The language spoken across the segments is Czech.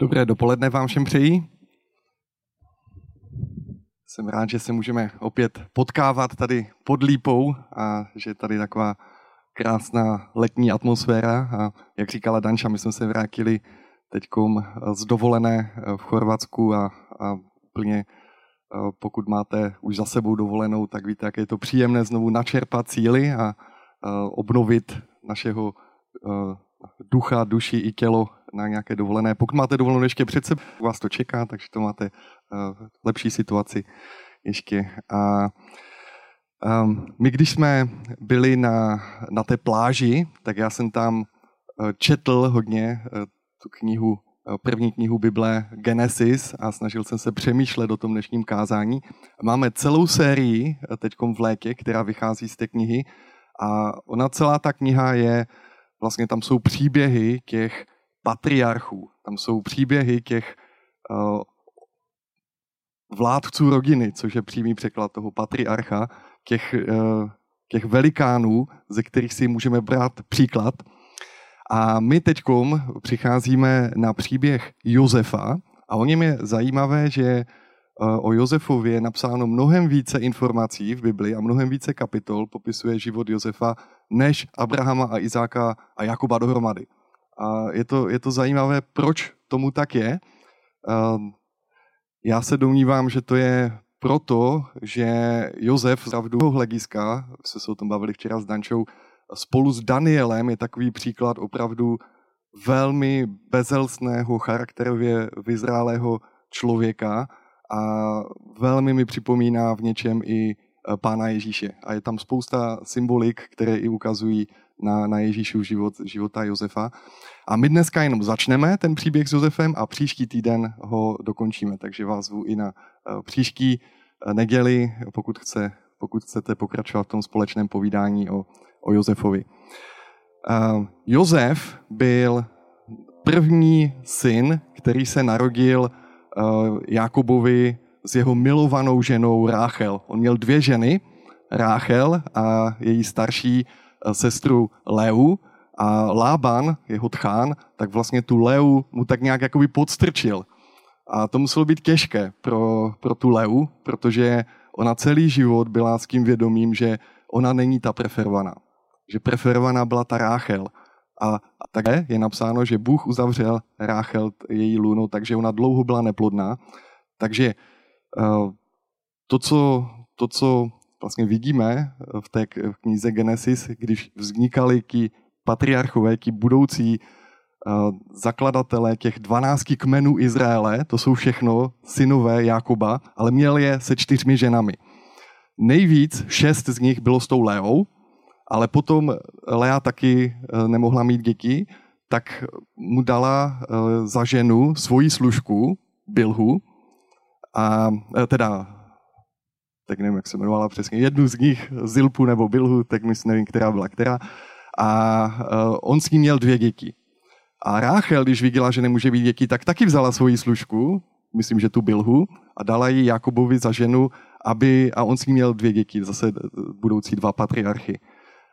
Dobré dopoledne vám všem přeji. Jsem rád, že se můžeme opět potkávat tady pod lípou a že je tady taková krásná letní atmosféra. A jak říkala Danča, my jsme se vrátili teď z dovolené v Chorvatsku a, a plně pokud máte už za sebou dovolenou, tak víte, jak je to příjemné znovu načerpat síly a obnovit našeho ducha, duši i tělo na nějaké dovolené. Pokud máte dovolenou ještě před sebou, vás to čeká, takže to máte uh, lepší situaci ještě. A um, my, když jsme byli na, na té pláži, tak já jsem tam uh, četl hodně uh, tu knihu, první knihu Bible Genesis a snažil jsem se přemýšlet o tom dnešním kázání. Máme celou sérii teď v létě, která vychází z té knihy a ona celá ta kniha je, vlastně tam jsou příběhy těch patriarchů. Tam jsou příběhy těch uh, vládců rodiny, což je přímý překlad toho patriarcha, těch, uh, těch velikánů, ze kterých si můžeme brát příklad. A my teď přicházíme na příběh Josefa a o něm je zajímavé, že uh, o Josefovi je napsáno mnohem více informací v Bibli a mnohem více kapitol popisuje život Josefa než Abrahama a Izáka a Jakuba dohromady. A je to, je to zajímavé, proč tomu tak je. Já se domnívám, že to je proto, že Josef z pravdu hlediska, se se o tom bavili včera s Dančou, spolu s Danielem je takový příklad opravdu velmi bezelstného, charakterově vyzrálého člověka a velmi mi připomíná v něčem i pána Ježíše. A je tam spousta symbolik, které i ukazují na, na Ježíšův život, života Josefa. A my dneska jenom začneme ten příběh s Josefem a příští týden ho dokončíme. Takže vás zvu i na eh, příští eh, neděli, pokud, chce, pokud chcete pokračovat v tom společném povídání o, o Josefovi. Uh, Josef byl první syn, který se narodil Jakubovi s jeho milovanou ženou Ráchel. On měl dvě ženy, Ráchel a její starší Eh, sestru Leu a Lában, jeho tchán, tak vlastně tu Leu mu tak nějak jakoby podstrčil. A to muselo být těžké pro, pro tu Leu, protože ona celý život byla s tím vědomím, že ona není ta preferovaná. Že preferovaná byla ta Ráchel. A, také je napsáno, že Bůh uzavřel Ráchel její lunou, takže ona dlouho byla neplodná. Takže uh, to, co, to, co vlastně vidíme v té knize Genesis, když vznikali ti patriarchové, ti budoucí uh, zakladatelé těch 12 kmenů Izraele, to jsou všechno synové Jakoba, ale měl je se čtyřmi ženami. Nejvíc šest z nich bylo s tou Leou, ale potom Lea taky uh, nemohla mít děti, tak mu dala za ženu svoji služku, Bilhu, a teda tak nevím, jak se jmenovala přesně, jednu z nich, Zilpu nebo Bilhu, tak myslím, nevím, která byla která. A uh, on s ním měl dvě děti. A Ráchel, když viděla, že nemůže být děti, tak taky vzala svoji služku, myslím, že tu Bilhu, a dala ji Jakobovi za ženu, aby, a on s ním měl dvě děti, zase budoucí dva patriarchy.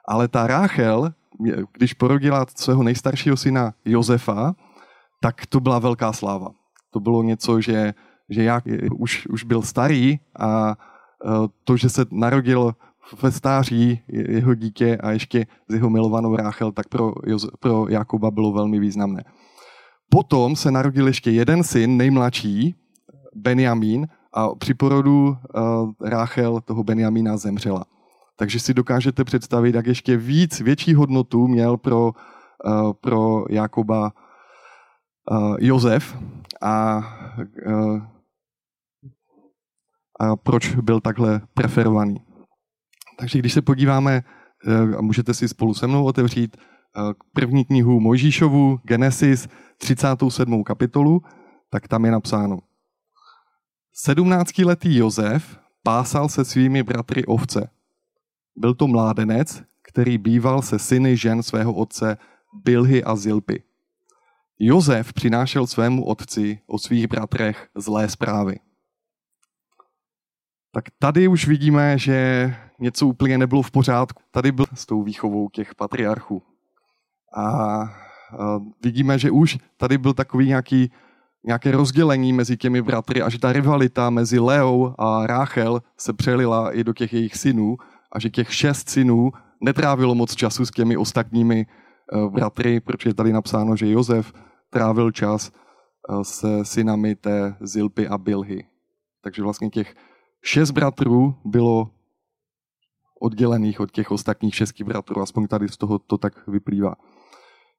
Ale ta Ráchel, když porodila svého nejstaršího syna Josefa, tak to byla velká sláva. To bylo něco, že, že jak, už, už byl starý a Eh, to, že se narodil ve stáří jeho dítě a ještě s jeho milovanou Ráchel, tak pro, pro Jakuba bylo velmi významné. Potom se narodil ještě jeden syn, nejmladší, Benjamín, a při porodu uh, Ráchel toho Benjamína zemřela. Takže si dokážete představit, jak ještě víc, větší hodnotu měl pro, uh, pro Jakuba uh, Jozef. A a proč byl takhle preferovaný. Takže když se podíváme, eh, a můžete si spolu se mnou otevřít eh, první knihu Mojžíšovu, Genesis, 37. kapitolu, tak tam je napsáno. 17-letý Jozef pásal se svými bratry ovce. Byl to mládenec, který býval se syny žen svého otce Bilhy a Zilpy. Jozef přinášel svému otci o svých bratrech zlé zprávy tak tady už vidíme, že něco úplně nebylo v pořádku. Tady byl s tou výchovou těch patriarchů. A vidíme, že už tady byl takový nějaký, nějaké rozdělení mezi těmi bratry, až ta rivalita mezi Leou a Ráchel se přelila i do těch jejich synů a že těch šest synů netrávilo moc času s těmi ostatními eh, bratry, protože je tady napsáno, že Jozef trávil čas eh, se synami té Zilpy a Bilhy. Takže vlastně těch šest bratrů bylo oddělených od těch ostatních šesti bratrů, aspoň tady z toho to tak vyplývá.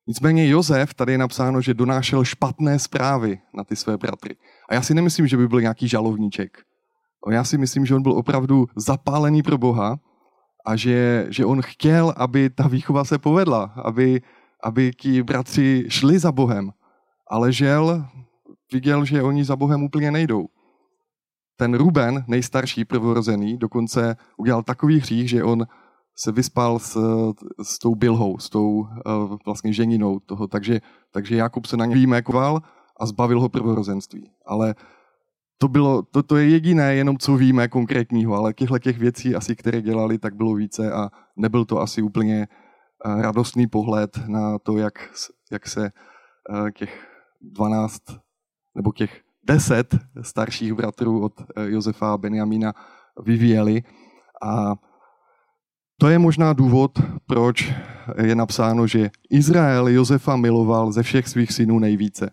Nicméně Jozef, tady je napsáno, že donášel špatné zprávy na ty své bratry. A já si nemyslím, že by byl nějaký žalovníček. Já si myslím, že on byl opravdu zapálený pro Boha a že, že on chtěl, aby ta výchova se povedla, aby, aby ti bratři šli za Bohem. Ale žel viděl, že oni za Bohem úplně nejdou. Ten Ruben, nejstarší prvorozený, dokonce udělal takový hřích, že on se vyspal s, s tou Bilhou, s tou uh, vlastně ženinou toho, takže, takže Jakub se na ně výjmekoval a zbavil ho prvorozenství. Ale to, bylo, to, to je jediné, jenom co víme konkrétního, ale těchto těch věcí asi, které dělali, tak bylo více a nebyl to asi úplně uh, radostný pohled na to, jak, jak se uh, těch 12 nebo těch 10 starších bratrů od Josefa a Benjamína vyvíjeli. A to je možná důvod, proč je napsáno, že Izrael Josefa miloval ze všech svých synů nejvíce.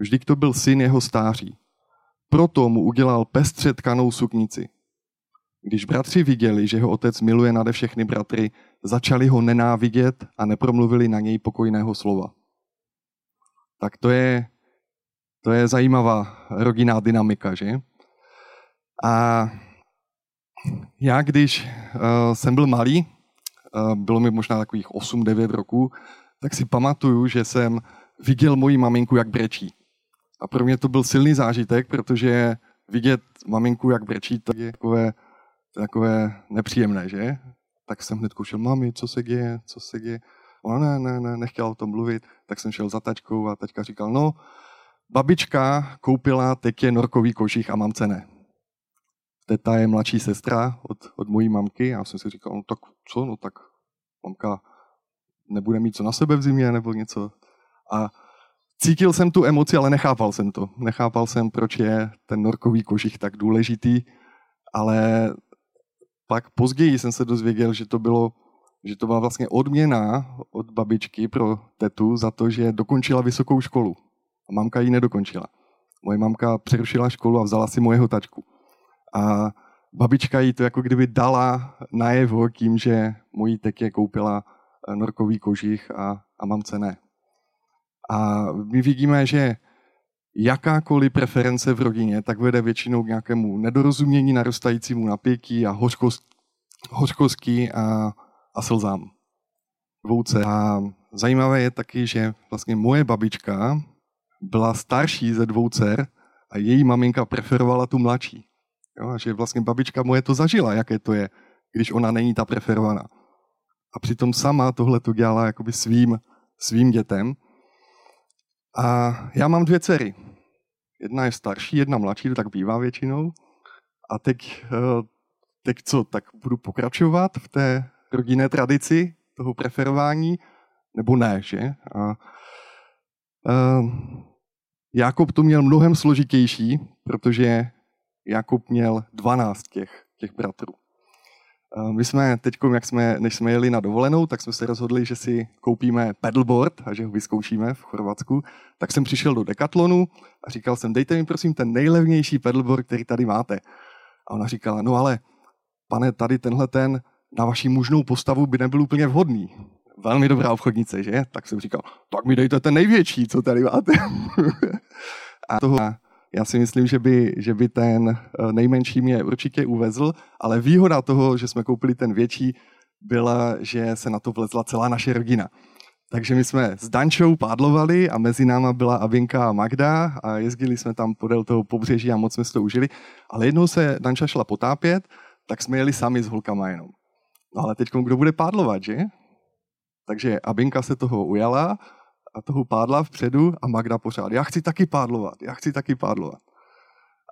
Vždyť to byl syn jeho stáří. Proto mu udělal pestře tkanou suknici. Když bratři viděli, že ho otec miluje nade všechny bratry, začali ho nenávidět a nepromluvili na něj pokojného slova. Tak to je, to je zajímavá rodinná dynamika, že? A já, když uh, jsem byl malý, uh, bylo mi možná takových 8-9 roků, tak si pamatuju, že jsem viděl moji maminku, jak brečí. A pro mě to byl silný zážitek, protože vidět maminku, jak brečí, tak je takové, takové nepříjemné, že? Tak jsem hned koušel, mami, co se děje, co se děje. Ona ne, ne, ne, nechtěla o tom mluvit, tak jsem šel za tačkou a tačka říkal, no, babička koupila teď norkový koších a mamce ne teta je mladší sestra od, od mojí mamky. Já jsem si říkal, no tak co, no tak mamka nebude mít co na sebe v zimě nebo něco. A cítil jsem tu emoci, ale nechápal jsem to. Nechápal jsem, proč je ten norkový kožich tak důležitý, ale pak později jsem se dozvěděl, že to bylo že to byla vlastně odměna od babičky pro tetu za to, že dokončila vysokou školu. A mamka ji nedokončila. Moje mamka přerušila školu a vzala si mojeho tačku. A babička jí to jako kdyby dala najevo tím, že mojí tekě koupila eh, norkový kožich a, a mamce ne. A my vidíme, že jakákoliv preference v rodině tak vede většinou k nějakému nedorozumění, narůstajícímu napětí a hořkost, hořkostí a, a slzám. Dvouce. A zajímavé je taky, že vlastně moje babička byla starší ze dvou dcer a její maminka preferovala tu mladší. Jo, a že vlastně babička moje to zažila, jaké to je, když ona není ta preferovaná. A přitom sama tohle to dělala jakoby svým, svým dětem. A já mám dvě dcery. Jedna je starší, jedna mladší, to tak bývá většinou. A teď, eh, teď co, tak budu pokračovat v té rodinné tradici toho preferování, nebo ne, že? A, a Jakob to měl mnohem složitější, protože Jakub měl 12 těch, těch bratrů. My jsme teď, jak jsme, než jsme jeli na dovolenou, tak jsme se rozhodli, že si koupíme pedalboard a že ho vyzkoušíme v Chorvatsku. Tak jsem přišel do Decathlonu a říkal jsem, dejte mi prosím ten nejlevnější pedalboard, který tady máte. A ona říkala, no ale pane, tady tenhle ten na vaši mužnou postavu by nebyl úplně vhodný. Velmi dobrá obchodnice, že? Tak jsem říkal, tak mi dejte ten největší, co tady máte. a toho já si myslím, že by, že by ten eh, nejmenší mě určitě uvezl, ale výhoda toho, že jsme koupili ten větší, byla, že se na to vlezla celá naše rodina. Takže my jsme s Dančou pádlovali a mezi náma byla Avinka a Magda a jezdili jsme tam podél toho pobřeží a moc jsme si to užili. Ale jednou se Danča šla potápět, tak jsme jeli sami s holkama jenom. No ale teď kdo bude pádlovat, že? Takže Abinka se toho ujala a toho pádla vpředu a Magda pořád, já chci taky pádlovat, já chci taky pádlovat.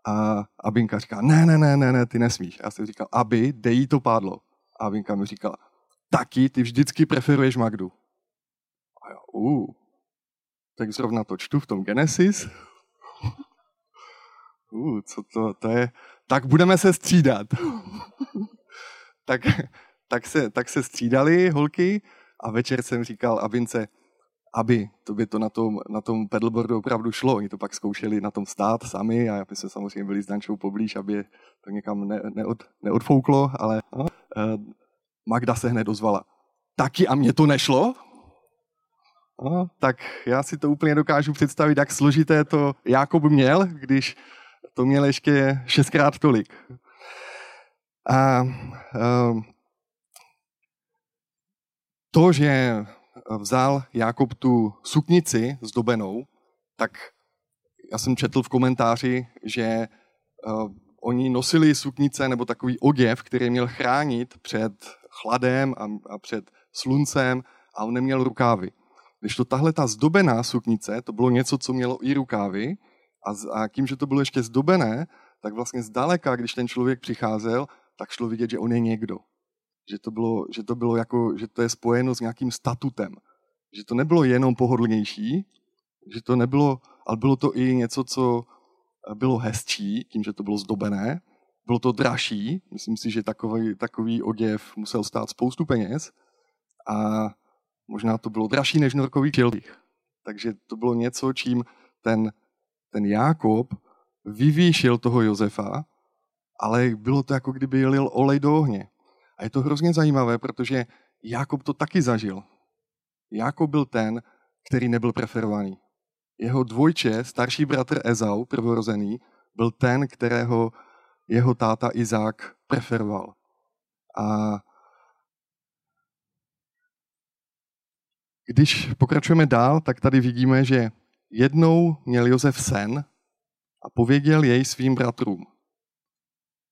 A Abinka říká, ne, ne, ne, ne, ne, ty nesmíš. Já jsem říkal, aby, dej jí to pádlo. A Abinka mi říkala, taky, ty vždycky preferuješ Magdu. A já, uh, tak zrovna to čtu v tom Genesis. Uh, co to, to je? Tak budeme se střídat. tak, tak, se, tak se střídali holky a večer jsem říkal Abince, aby to by to na tom, na tom pedalboardu opravdu šlo. Oni to pak zkoušeli na tom stát sami a my jsme samozřejmě byli s Dančou poblíž, aby to někam ne, neod, neodfouklo, ale no, Magda se hned ozvala. Taky a mě to nešlo? No, tak já si to úplně dokážu představit, jak složité to Jakob měl, když to měl ještě šestkrát tolik. A um, to, že vzal Jakob tu suknici zdobenou, tak já jsem četl v komentáři, že uh, oni nosili suknice nebo takový oděv, který měl chránit před chladem a, a před sluncem a on neměl rukávy. Když to tahle ta zdobená suknice, to bylo něco, co mělo i rukávy a, a tím, že to bylo ještě zdobené, tak vlastně zdaleka, když ten člověk přicházel, tak šlo vidět, že on je někdo. Že to bylo, že to bylo jako, že to je spojeno s nějakým statutem. Že to nebylo jenom pohodlnější, že to nebylo, ale bylo to i něco, co bylo hezčí, tím, že to bylo zdobené. Bylo to dražší, myslím si, že takový, takový oděv musel stát spoustu peněz a možná to bylo dražší než norkový šildik. Takže to bylo něco, čím ten, ten Jákob vyvýšil toho Josefa, ale bylo to jako kdyby lil olej do ohně. A je to hrozně zajímavé, protože Jákob to taky zažil. Jákob byl ten, který nebyl preferovaný. Jeho dvojče, starší bratr Ezau, prvorozený, byl ten, kterého jeho táta Izák preferoval. A když pokračujeme dál, tak tady vidíme, že jednou měl Josef sen a pověděl jej svým bratrům.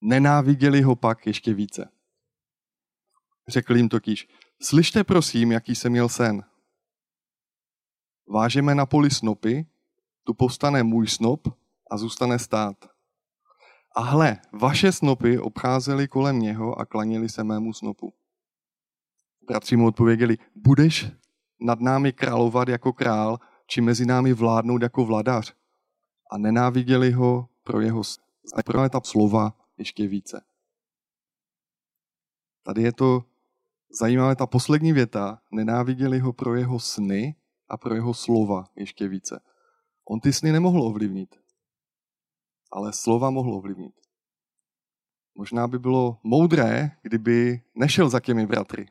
Nenáviděli ho pak ještě více. Řekl jim totiž, slyšte prosím, jaký jsem měl sen. Vážeme na poli snopy, tu povstane můj snop a zůstane stát. A hle, vaše snopy obcházely kolem něho a klanili se mému snopu. Bratři mu odpověděli, budeš nad námi královat jako král, či mezi námi vládnout jako vladař. A nenáviděli ho pro jeho pro ta slova ještě více. Tady je to zajímavé, ta poslední věta, nenáviděli ho pro jeho sny a pro jeho slova ještě více. On ty sny nemohl ovlivnit, ale slova mohl ovlivnit. Možná by bylo moudré, kdyby nešel za těmi bratry,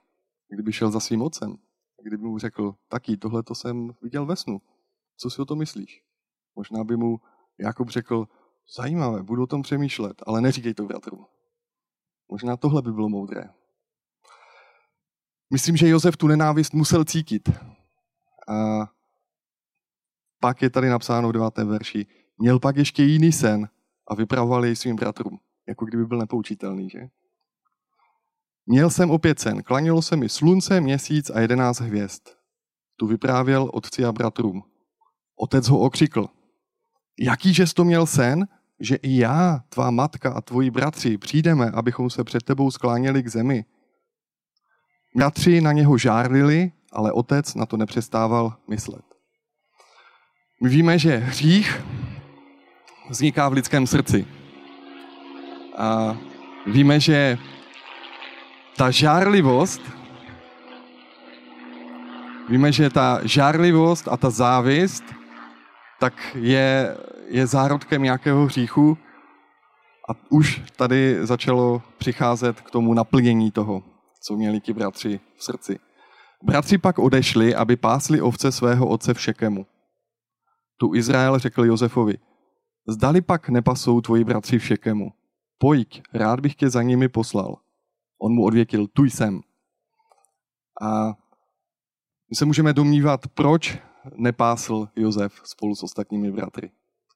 kdyby šel za svým otcem, kdyby mu řekl, taky, tohle to jsem viděl ve snu, co si o to myslíš? Možná by mu Jakub řekl, zajímavé, budu o tom přemýšlet, ale neříkej to bratrům. Možná tohle by bylo moudré. Myslím, že Josef tu nenávist musel cítit. A pak je tady napsáno v 9. verši, měl pak ještě jiný sen a vypravoval jej svým bratrům, jako kdyby byl nepoučitelný, že? Měl jsem opět sen, klanilo se mi slunce, měsíc a jedenáct hvězd. Tu vyprávěl otci a bratrům. Otec ho okřikl. Jakýže jsi to měl sen, že i já, tvá matka a tvoji bratři přijdeme, abychom se před tebou skláněli k zemi? Bratři na něho žárlili, ale otec na to nepřestával myslet. My víme, že hřích vzniká v lidském srdci. A víme, že ta žárlivost, víme, že ta žárlivost a ta závist, tak je, je zárodkem nějakého hříchu a už tady začalo přicházet k tomu naplnění toho, co měli ti bratři v srdci. Bratři pak odešli, aby pásli ovce svého otce v Šekemu. Tu Izrael řekl Josefovi, zdali pak nepasou tvoji bratři v Šekemu. Pojď, rád bych tě za nimi poslal. On mu odvětil, tu jsem. A my se můžeme domnívat, proč nepásl Josef spolu s ostatními bratry.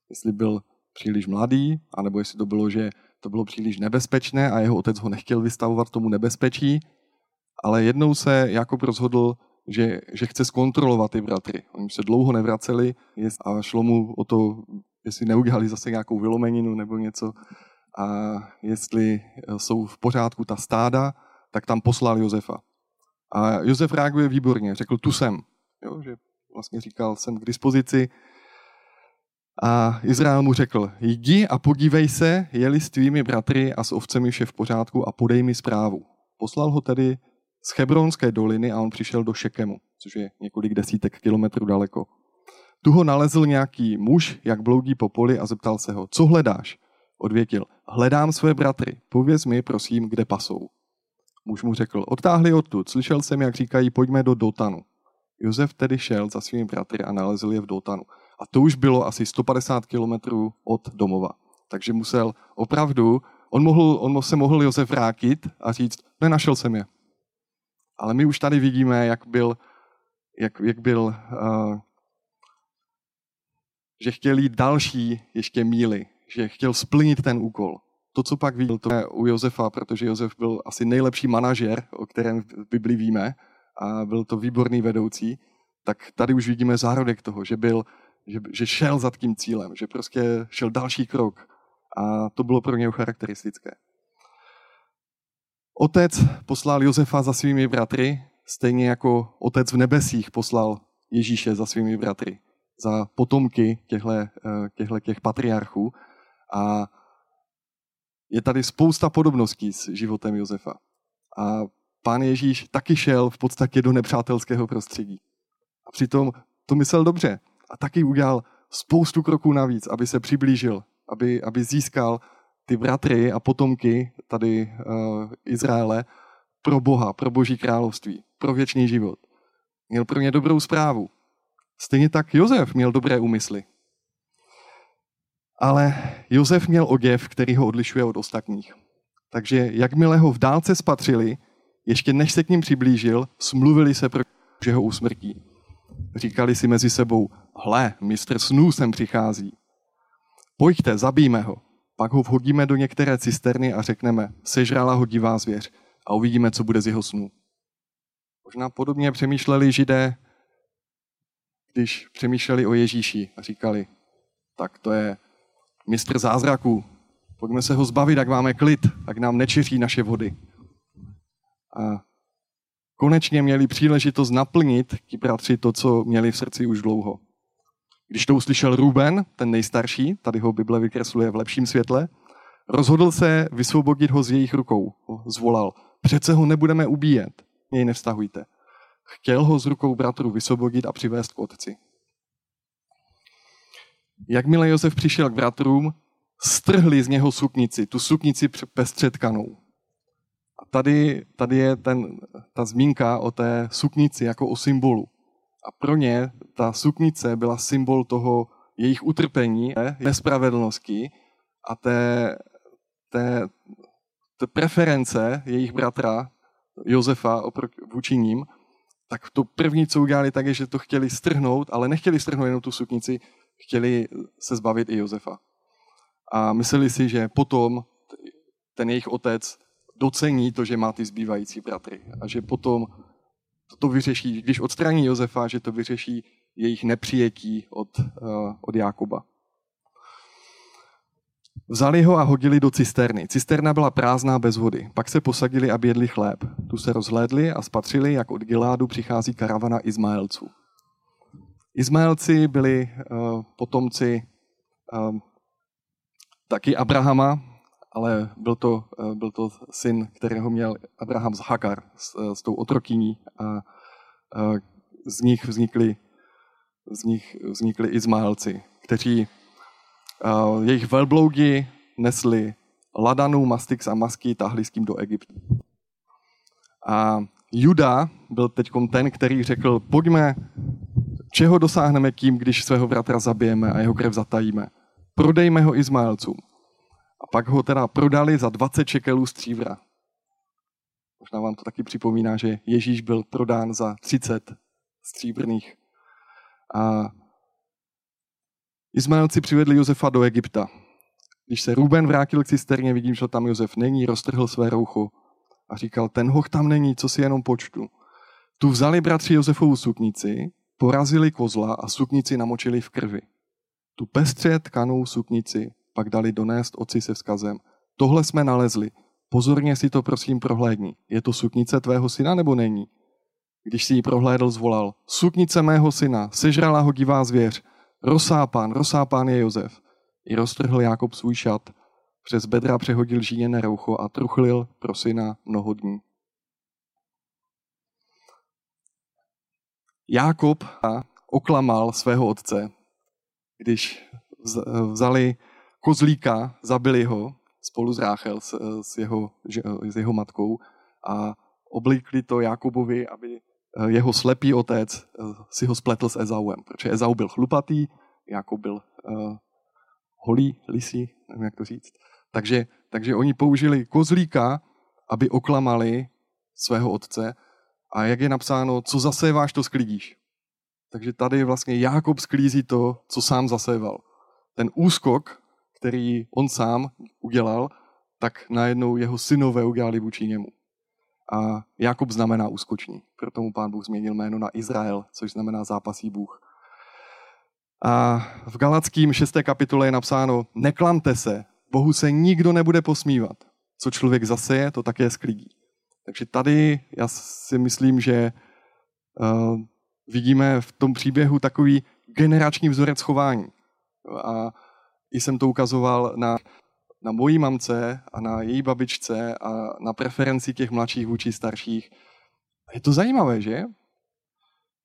Jestli byl příliš mladý, anebo jestli to bylo, že to bylo příliš nebezpečné a jeho otec ho nechtěl vystavovat tomu nebezpečí, ale jednou se Jakob rozhodl, že, že chce zkontrolovat ty bratry. Oni se dlouho nevraceli a šlo mu o to, jestli neudělali zase nějakou vylomeninu nebo něco a jestli jsou v pořádku ta stáda, tak tam poslal Josefa. A Josef reaguje výborně, řekl, tu jsem. Jo, že vlastně říkal, jsem k dispozici. A Izrael mu řekl, jdi a podívej se, jeli s tvými bratry a s ovcemi vše v pořádku a podej mi zprávu. Poslal ho tedy z Hebronské doliny a on přišel do Šekemu, což je několik desítek kilometrů daleko. Tu ho nalezl nějaký muž, jak bloudí po poli a zeptal se ho, co hledáš? Odvětil, hledám své bratry, pověz mi prosím, kde pasou. Muž mu řekl, odtáhli odtud, slyšel jsem, jak říkají, pojďme do Dotanu. Josef tedy šel za svými bratry a nalezl je v Dotanu. A to už bylo asi 150 kilometrů od domova. Takže musel opravdu, on, mohl, on se mohl Josef vrátit a říct, nenašel jsem je. Ale my už tady vidíme, jak byl, jak, jak byl uh, že chtěl jít další ještě míly, že chtěl splnit ten úkol. To, co pak viděl, to je u Josefa, protože Josef byl asi nejlepší manažer, o kterém v Bibli víme, a byl to výborný vedoucí, tak tady už vidíme zárodek toho, že, byl, že, že šel za tím cílem, že prostě šel další krok. A to bylo pro něj charakteristické. Otec poslal Josefa za svými bratry, stejně jako otec v nebesích poslal Ježíše za svými bratry za potomky těchto, eh, těch patriarchů. A je tady spousta podobností s životem Josefa. A pán Ježíš taky šel v podstatě do nepřátelského prostředí. A přitom to myslel dobře. A taky udělal spoustu kroků navíc, aby se přiblížil, aby, aby získal ty bratry a potomky tady uh, Izraele pro Boha, pro Boží království, pro věčný život. Měl pro ně dobrou zprávu. Stejně tak Josef měl dobré úmysly. Ale Josef měl oděv, který ho odlišuje od ostatních. Takže jakmile ho v dálce spatřili, ještě než se k ním přiblížil, smluvili se pro že ho usmrtí. Říkali si mezi sebou, hle, mistr snů sem přichází. Pojďte, zabijme ho. Pak ho vhodíme do některé cisterny a řekneme, sežrala ho divá zvěř a uvidíme, co bude z jeho snů. Možná podobně přemýšleli židé když přemýšleli o Ježíši a říkali, tak to je mistr zázraků, pojďme se ho zbavit, jak máme klid, tak nám nečiří naše vody. A konečně měli příležitost naplnit ti bratři to, co měli v srdci už dlouho. Když to uslyšel Ruben, ten nejstarší, tady ho Bible vykresluje v lepším světle, rozhodl se vysvobodit ho z jejich rukou. Zvolal, přece ho nebudeme ubíjet, něj nevztahujte. Chtěl ho z rukou bratru vysvobodit a přivést k otci. Jakmile Josef přišel k bratrům, strhli z něho suknici, tu suknici pestřetkanou. A tady, tady je ten, ta zmínka o té suknici jako o symbolu. A pro ně ta suknice byla symbol toho jejich utrpení, nespravedlnosti a té, té, té preference jejich bratra Josefa vůči ním tak to první, co udělali, tak je, že to chtěli strhnout, ale nechtěli strhnout jenom tu suknici, chtěli se zbavit i Josefa. A mysleli si, že potom ten jejich otec docení to, že má ty zbývající bratry. A že potom to vyřeší, když odstraní Josefa, že to vyřeší jejich nepřijetí od, uh, od Jákoba. Vzali ho a hodili do cisterny. Cisterna byla prázdná bez vody. Pak se posadili a jedli chléb. Tu se rozhlédli a spatřili, jak od Giládu přichází karavana Izmaelců. Izmaelci byli uh, potomci uh, taky Abrahama, ale byl to, uh, byl to syn, kterého měl Abraham z Hakar, s, uh, s tou otrokyní a uh, z nich vznikli, z nich vznikli Izmaelci, kteří jejich velbloudi nesli ladanu, mastix a masky, tahli s tím do Egypta. A Juda byl teď ten, který řekl, pojďme, čeho dosáhneme tím, když svého bratra zabijeme a jeho krev zatajíme. Prodejme ho Izmaelcům. Pak ho teda prodali za 20 čekelů střívra. Možná vám to taky připomíná, že Ježíš byl prodán za 30 stříbrných. A Izmaelci přivedli Josefa do Egypta. Když se Ruben vrátil k cisterně, vidím, že tam Josef není, roztrhl své roucho a říkal, ten hoch tam není, co si jenom počtu. Tu vzali bratři Josefovu suknici, porazili kozla a suknici namočili v krvi. Tu pestře tkanou suknici pak dali donést oci se vzkazem. Tohle jsme nalezli. Pozorně si to prosím prohlédni. Je to suknice tvého syna nebo není? Když si ji prohlédl, zvolal. Suknice mého syna, sežrala ho divá zvěř Rozsápán, rozsápán je Josef. I roztrhl Jákob svůj šat, přes bedra přehodil žíněné roucho a truchlil pro syna mnoho dní. Jákob oklamal svého otce, když vzali kozlíka, zabili ho spolu s Ráchel, s, s, jeho, s jeho matkou a oblíkli to Jakobovi, aby eh, jeho slepý otec eh, si ho spletl s Ezauem, protože Ezau byl chlupatý, Jakob byl uh, holý, lisí, nevím jak to říct. Takže, takže oni použili kozlíka, aby oklamali svého otce a jak je napsáno, co zaséváš, to sklidíš. Takže tady vlastně Jákob sklízí to, co sám zaséval. Ten úskok, který on sám udělal, tak najednou jeho synové udělali vůči němu. A Jakob znamená úskočník. Proto mu pán Bůh změnil jméno na Izrael, což znamená zápasí Bůh. A v Galackým 6. kapitole je napsáno, neklamte se, Bohu se nikdo nebude posmívat. Co člověk zaseje, to také sklidí. Takže tady já si myslím, že uh, vidíme v tom příběhu takový generační vzorec chování. A i jsem to ukazoval na, na mojí mamce a na její babičce a na preferenci těch mladších vůči starších. Je to zajímavé, že?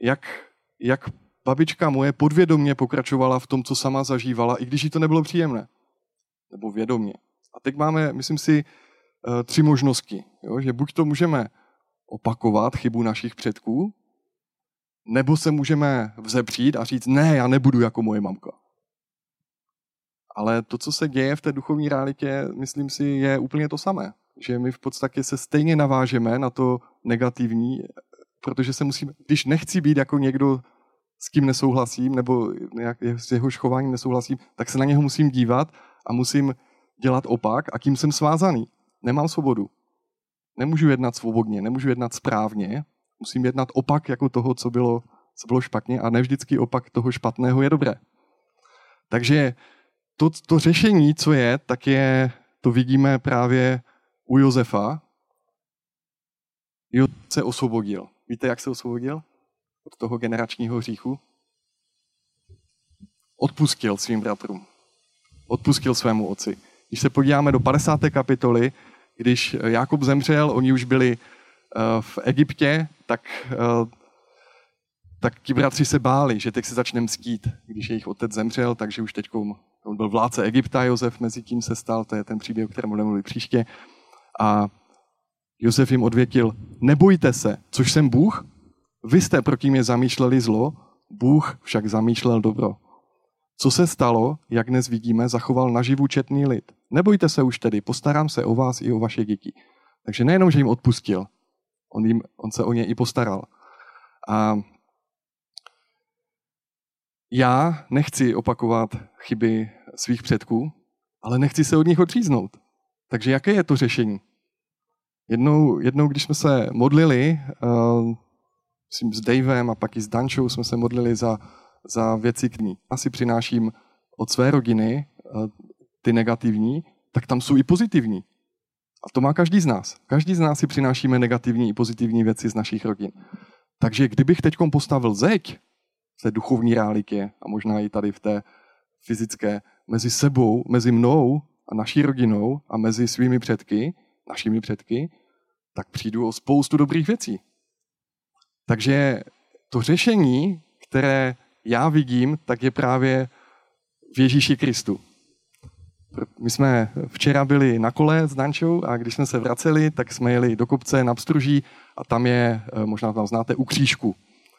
Jak, jak babička moje podvědomně pokračovala v tom, co sama zažívala, i když jí to nebylo příjemné. Nebo vědomně. A teď máme, myslím si, eh, tři možnosti. Jo? Že buď to můžeme opakovat chybu našich předků, nebo se můžeme vzepřít a říct, ne, já nebudu jako moje mamka. Ale to, co se děje v té duchovní realitě, myslím si, je úplně to samé. Že my v podstatě se stejně navážeme na to negativní, protože se musíme, když nechci být jako někdo, s kým nesouhlasím, nebo nějak s jeho chováním nesouhlasím, tak se na něho musím dívat a musím dělat opak a kým jsem svázaný. Nemám svobodu. Nemůžu jednat svobodně, nemůžu jednat správně, musím jednat opak jako toho, co bylo, co bylo špatně a ne vždycky opak toho špatného je dobré. Takže to, to řešení, co je, tak je, to vidíme právě u Josefa. Josef se osvobodil. Víte, jak se osvobodil od toho generačního hříchu? Odpustil svým bratrům. Odpustil svému otci. Když se podíváme do 50. kapitoly, když Jákob zemřel, oni už byli eh, v Egyptě, tak, eh, tak ti bratři se báli, že teď se začne mstít, když jejich otec zemřel, takže už teď On byl vládce Egypta, Josef mezi tím se stal, to je ten příběh, o kterém budeme mluvit příště. A Josef jim odvětil, nebojte se, což jsem Bůh, vy jste proti mě zamýšleli zlo, Bůh však zamýšlel dobro. Co se stalo, jak dnes vidíme, zachoval naživu četný lid. Nebojte se už tedy, postarám se o vás i o vaše děti. Takže nejenom, že jim odpustil, on, jim, on se o ně i postaral. A já nechci opakovat chyby svých předků, ale nechci se od nich odříznout. Takže jaké je to řešení? Jednou, jednou když jsme se modlili, uh, myslím s Davem a pak i s Dančou jsme se modlili za, za věci, které asi přináším od své rodiny, uh, ty negativní, tak tam jsou i pozitivní. A to má každý z nás. Každý z nás si přinášíme negativní i pozitivní věci z našich rodin. Takže kdybych teď postavil zeď v té duchovní realitě a možná i tady v té fyzické, mezi sebou, mezi mnou a naší rodinou a mezi svými předky, našimi předky, tak přijdu o spoustu dobrých věcí. Takže to řešení, které já vidím, tak je právě v Ježíši Kristu. My jsme včera byli na kole s Dančou a když jsme se vraceli, tak jsme jeli do kopce na Pstruží a tam je, eh, možná tam znáte, u křížku,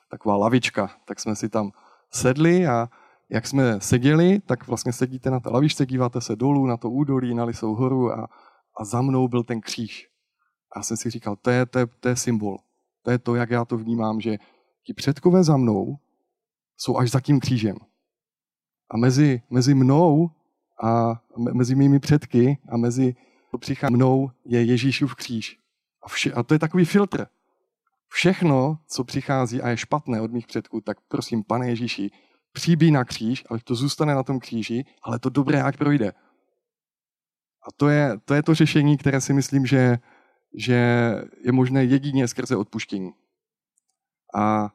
taková lavička. Tak jsme si tam sedli a jak jsme seděli, tak vlastně sedíte na té lavičce, díváte se dolů na to údolí, na Lisou horu a, a za mnou byl ten kříž. A já jsem si říkal, to je, to, je, to je symbol. To je to, jak já to vnímám, že ti předkové za mnou jsou až za tím křížem. A mezi, mezi mnou a mezi mými předky a mezi to přichází mnou je Ježíšův kříž. A, vše, a to je takový filtr. Všechno, co přichází a je špatné od mých předků, tak prosím, pane Ježíši, přibí na kříž, ale to zůstane na tom kříži, ale to dobré ať projde. A to je, to je to řešení, které si myslím, že, že je možné jedině skrze odpuštění. A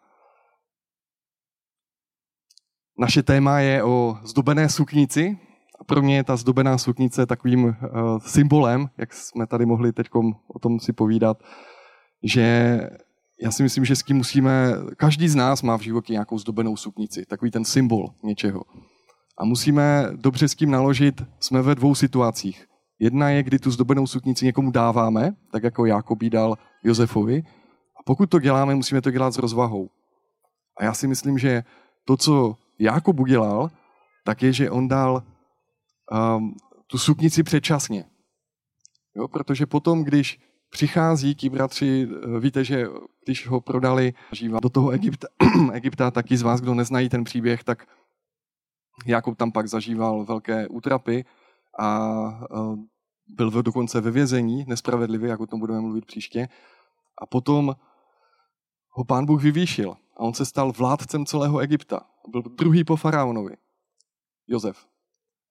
Naše téma je o zdobené suknici. A pro mě je ta zdobená suknice takovým uh, symbolem, jak jsme tady mohli teď o tom si povídat, že já si myslím, že s tím musíme, každý z nás má v životě nějakou zdobenou suknici, takový ten symbol něčeho. A musíme dobře s tím naložit, jsme ve dvou situacích. Jedna je, kdy tu zdobenou suknici někomu dáváme, tak jako Jákob dal Josefovi. A pokud to děláme, musíme to dělat s rozvahou. A já si myslím, že to, co Jákob udělal, tak je, že on dal um, tu suknici předčasně. Jo, protože potom, když přichází ti bratři, eh, víte, že když ho prodali žíva do toho Egypta, Egypta, taky z vás, kdo neznají ten příběh, tak Jakub tam pak zažíval velké útrapy a eh, byl dokonce ve vězení, nespravedlivě, jak o tom budeme mluvit příště. A potom ho pán Bůh vyvýšil a on se stal vládcem celého Egypta. Byl druhý po faraonovi, Jozef.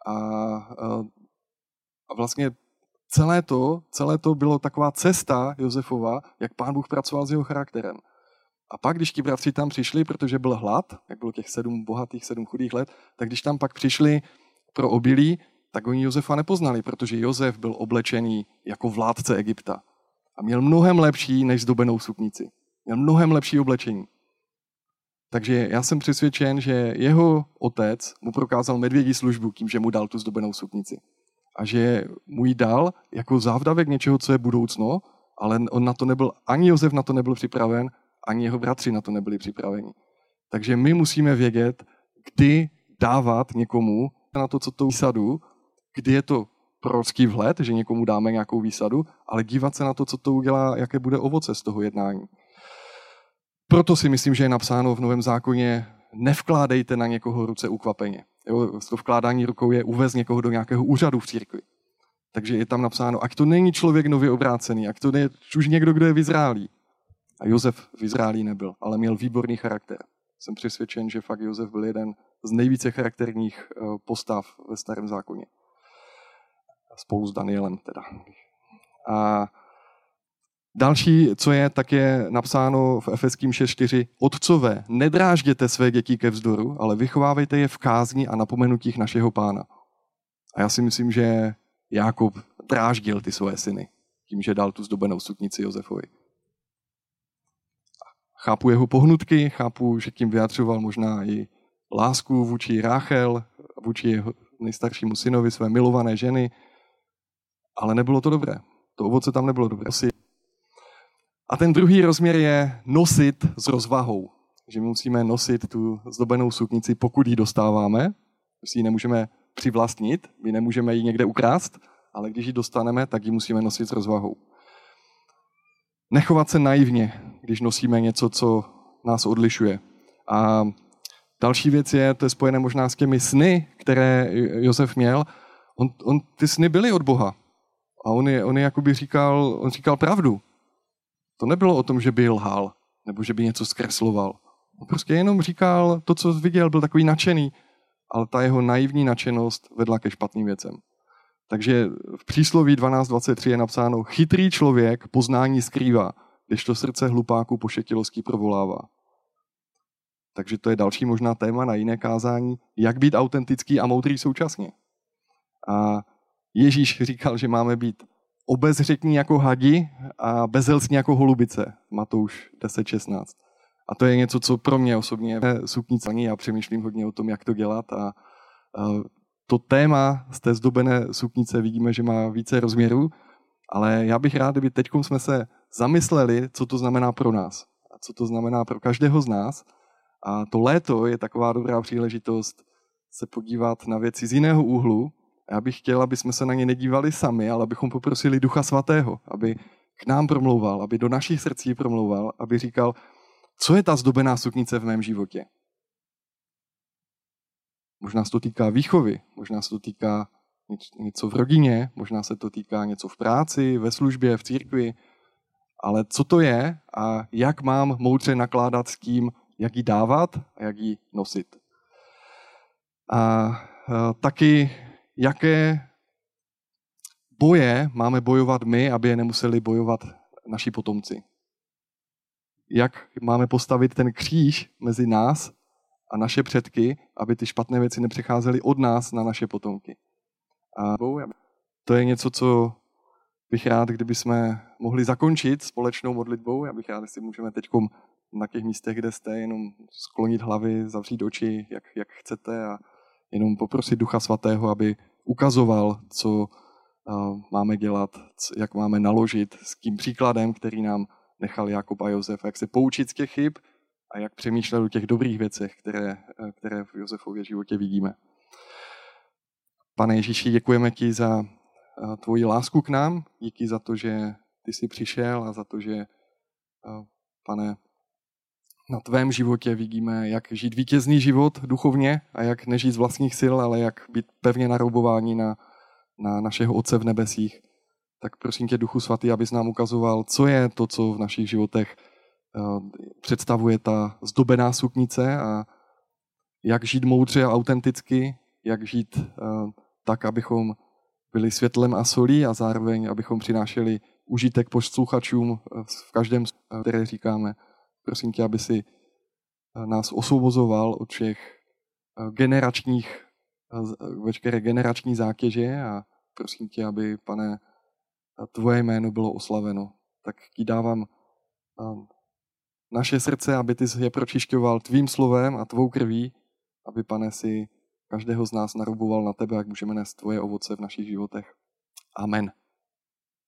A, a, a vlastně celé to, celé to bylo taková cesta Josefova, jak pán Bůh pracoval s jeho charakterem. A pak, když ti bratři tam přišli, protože byl hlad, jak bylo těch sedm bohatých, sedm chudých let, tak když tam pak přišli pro obilí, tak oni Josefa nepoznali, protože Josef byl oblečený jako vládce Egypta. A měl mnohem lepší než zdobenou suknici. Měl mnohem lepší oblečení. Takže já jsem přesvědčen, že jeho otec mu prokázal medvědí službu tím, že mu dal tu zdobenou suknici. A že mu ji dal jako závdavek něčeho, co je budoucno, ale on na to nebyl, ani Josef na to nebyl připraven, ani jeho bratři na to nebyli připraveni. Takže my musíme vědět, kdy dávat někomu na to, co to výsadu, kdy je to prorocký vhled, že někomu dáme nějakou výsadu, ale dívat se na to, co to udělá, jaké bude ovoce z toho jednání. Proto si myslím, že je napsáno v Novém zákoně, nevkládejte na někoho ruce ukvapeně. Jo, to vkládání rukou je uvez někoho do nějakého úřadu v církvi. Takže je tam napsáno, ať to není člověk nově obrácený, ať to je už někdo, kdo je v Izraeli. A Josef v Izraeli nebyl, ale měl výborný charakter. Jsem přesvědčen, že fakt Josef byl jeden z nejvíce charakterních eh, postav ve starém zákoně. Spolu s Danielem teda. A Další, co je, tak je napsáno v Efeským 6.4. Otcové, nedrážděte své děti ke vzdoru, ale vychovávejte je v kázni a napomenutích našeho pána. A já si myslím, že Jákob dráždil ty své syny tím, že dal tu zdobenou suknici Josefovi. Chápu jeho pohnutky, chápu, že tím vyjadřoval možná i lásku vůči Ráchel, vůči jeho nejstaršímu synovi, své milované ženy, ale nebylo to dobré. To ovoce tam nebylo dobré. A ten druhý rozměr je nosit s rozvahou. Že my musíme nosit tu zdobenou suknici, pokud ji dostáváme. Si ji nemůžeme přivlastnit, my nemůžeme ji někde ukrást, ale když ji dostaneme, tak ji musíme nosit s rozvahou. Nechovat se naivně, když nosíme něco, co nás odlišuje. A další věc je, to je spojené možná s těmi sny, které Josef měl. On, on ty sny byly od Boha. A on je, on je jakoby říkal, on říkal pravdu. To nebylo o tom, že by lhal, nebo že by něco zkresloval. On prostě jenom říkal to, co viděl, byl takový nadšený, ale ta jeho naivní nadšenost vedla ke špatným věcem. Takže v přísloví 12.23 je napsáno, chytrý člověk poznání skrývá, když to srdce hlupáku pošetilostí provolává. Takže to je další možná téma na jiné kázání, jak být autentický a moudrý současně. A Ježíš říkal, že máme být obezřetní jako hadi a bezelstní jako holubice. Matouš 10.16. A to je něco, co pro mě osobně je suknice. Já přemýšlím hodně o tom, jak to dělat a to téma z té zdobené suknice vidíme, že má více rozměrů, ale já bych rád, kdyby teď jsme se zamysleli, co to znamená pro nás a co to znamená pro každého z nás. A to léto je taková dobrá příležitost se podívat na věci z jiného úhlu já bych chtěl, aby jsme se na ně nedívali sami, ale abychom poprosili Ducha Svatého, aby k nám promlouval, aby do našich srdcí promlouval, aby říkal, co je ta zdobená suknice v mém životě. Možná se to týká výchovy, možná se to týká něco v rodině, možná se to týká něco v práci, ve službě, v církvi, ale co to je a jak mám moudře nakládat s tím, jak ji dávat a jak ji nosit. A taky jaké boje máme bojovat my, aby je nemuseli bojovat naši potomci. Jak máme postavit ten kříž mezi nás a naše předky, aby ty špatné věci nepřecházely od nás na naše potomky. A to je něco, co bych rád, kdyby jsme mohli zakončit společnou modlitbou. Já bych rád, jestli můžeme teď na těch místech, kde jste, jenom sklonit hlavy, zavřít oči, jak, jak chcete a jenom poprosit Ducha Svatého, aby ukazoval, co uh, máme dělat, jak máme naložit s tím příkladem, který nám nechal Jakob a Josef, jak se poučit z těch chyb a jak přemýšlet o těch dobrých věcech, které, eh, které v Josefově životě vidíme. Pane Ježíši, děkujeme ti za eh, tvoji lásku k nám, díky za to, že ty jsi přišel a za to, že, pane, na tvém životě vidíme, jak žít vítězný život duchovně a jak nežít z vlastních sil, ale jak být pevně naroubování na, na našeho Otce v nebesích. Tak prosím tě, Duchu Svatý, abys nám ukazoval, co je to, co v našich životech uh, představuje ta zdobená suknice a jak žít moudře a autenticky, jak žít uh, tak, abychom byli světlem a solí a zároveň, abychom přinášeli užitek posluchačům v každém, které říkáme. Prosím tě, aby si eh, nás osvobozoval od všech eh, generačních, eh, veškeré generační zátěže a prosím tě, aby, pane, tvoje jméno bylo oslaveno. Tak ti dávám naše srdce, aby ty je pročišťoval tvým slovem a tvou krví, aby, pane, si každého z nás naruboval na tebe, jak můžeme nést tvoje ovoce v našich životech. Amen.